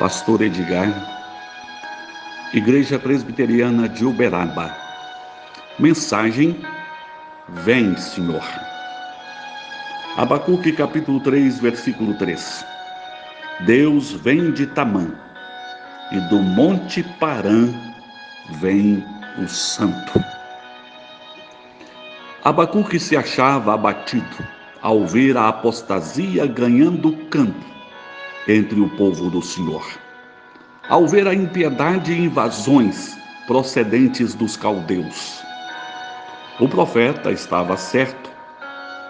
Pastor Edgar, Igreja Presbiteriana de Uberaba. Mensagem: Vem, Senhor. Abacuque capítulo 3, versículo 3. Deus vem de Tamã, e do monte Parã vem o Santo. Abacuque se achava abatido ao ver a apostasia ganhando campo entre o povo do Senhor. Ao ver a impiedade e invasões procedentes dos caldeus, o profeta estava certo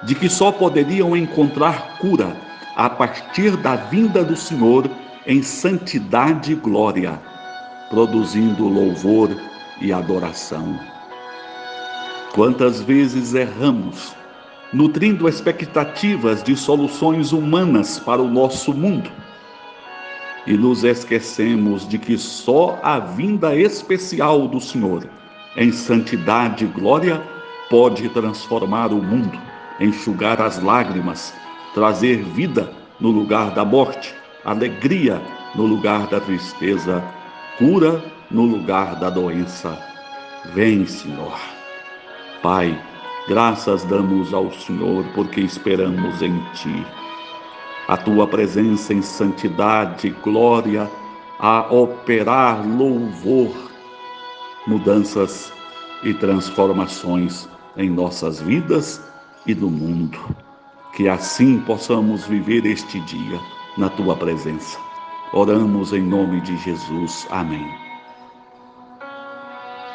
de que só poderiam encontrar cura a partir da vinda do Senhor em santidade e glória, produzindo louvor e adoração. Quantas vezes erramos nutrindo expectativas de soluções humanas para o nosso mundo. E nos esquecemos de que só a vinda especial do Senhor, em santidade e glória, pode transformar o mundo, enxugar as lágrimas, trazer vida no lugar da morte, alegria no lugar da tristeza, cura no lugar da doença. Vem, Senhor. Pai, Graças damos ao Senhor porque esperamos em Ti. A Tua presença em santidade glória a operar louvor, mudanças e transformações em nossas vidas e no mundo. Que assim possamos viver este dia na Tua presença. Oramos em nome de Jesus. Amém.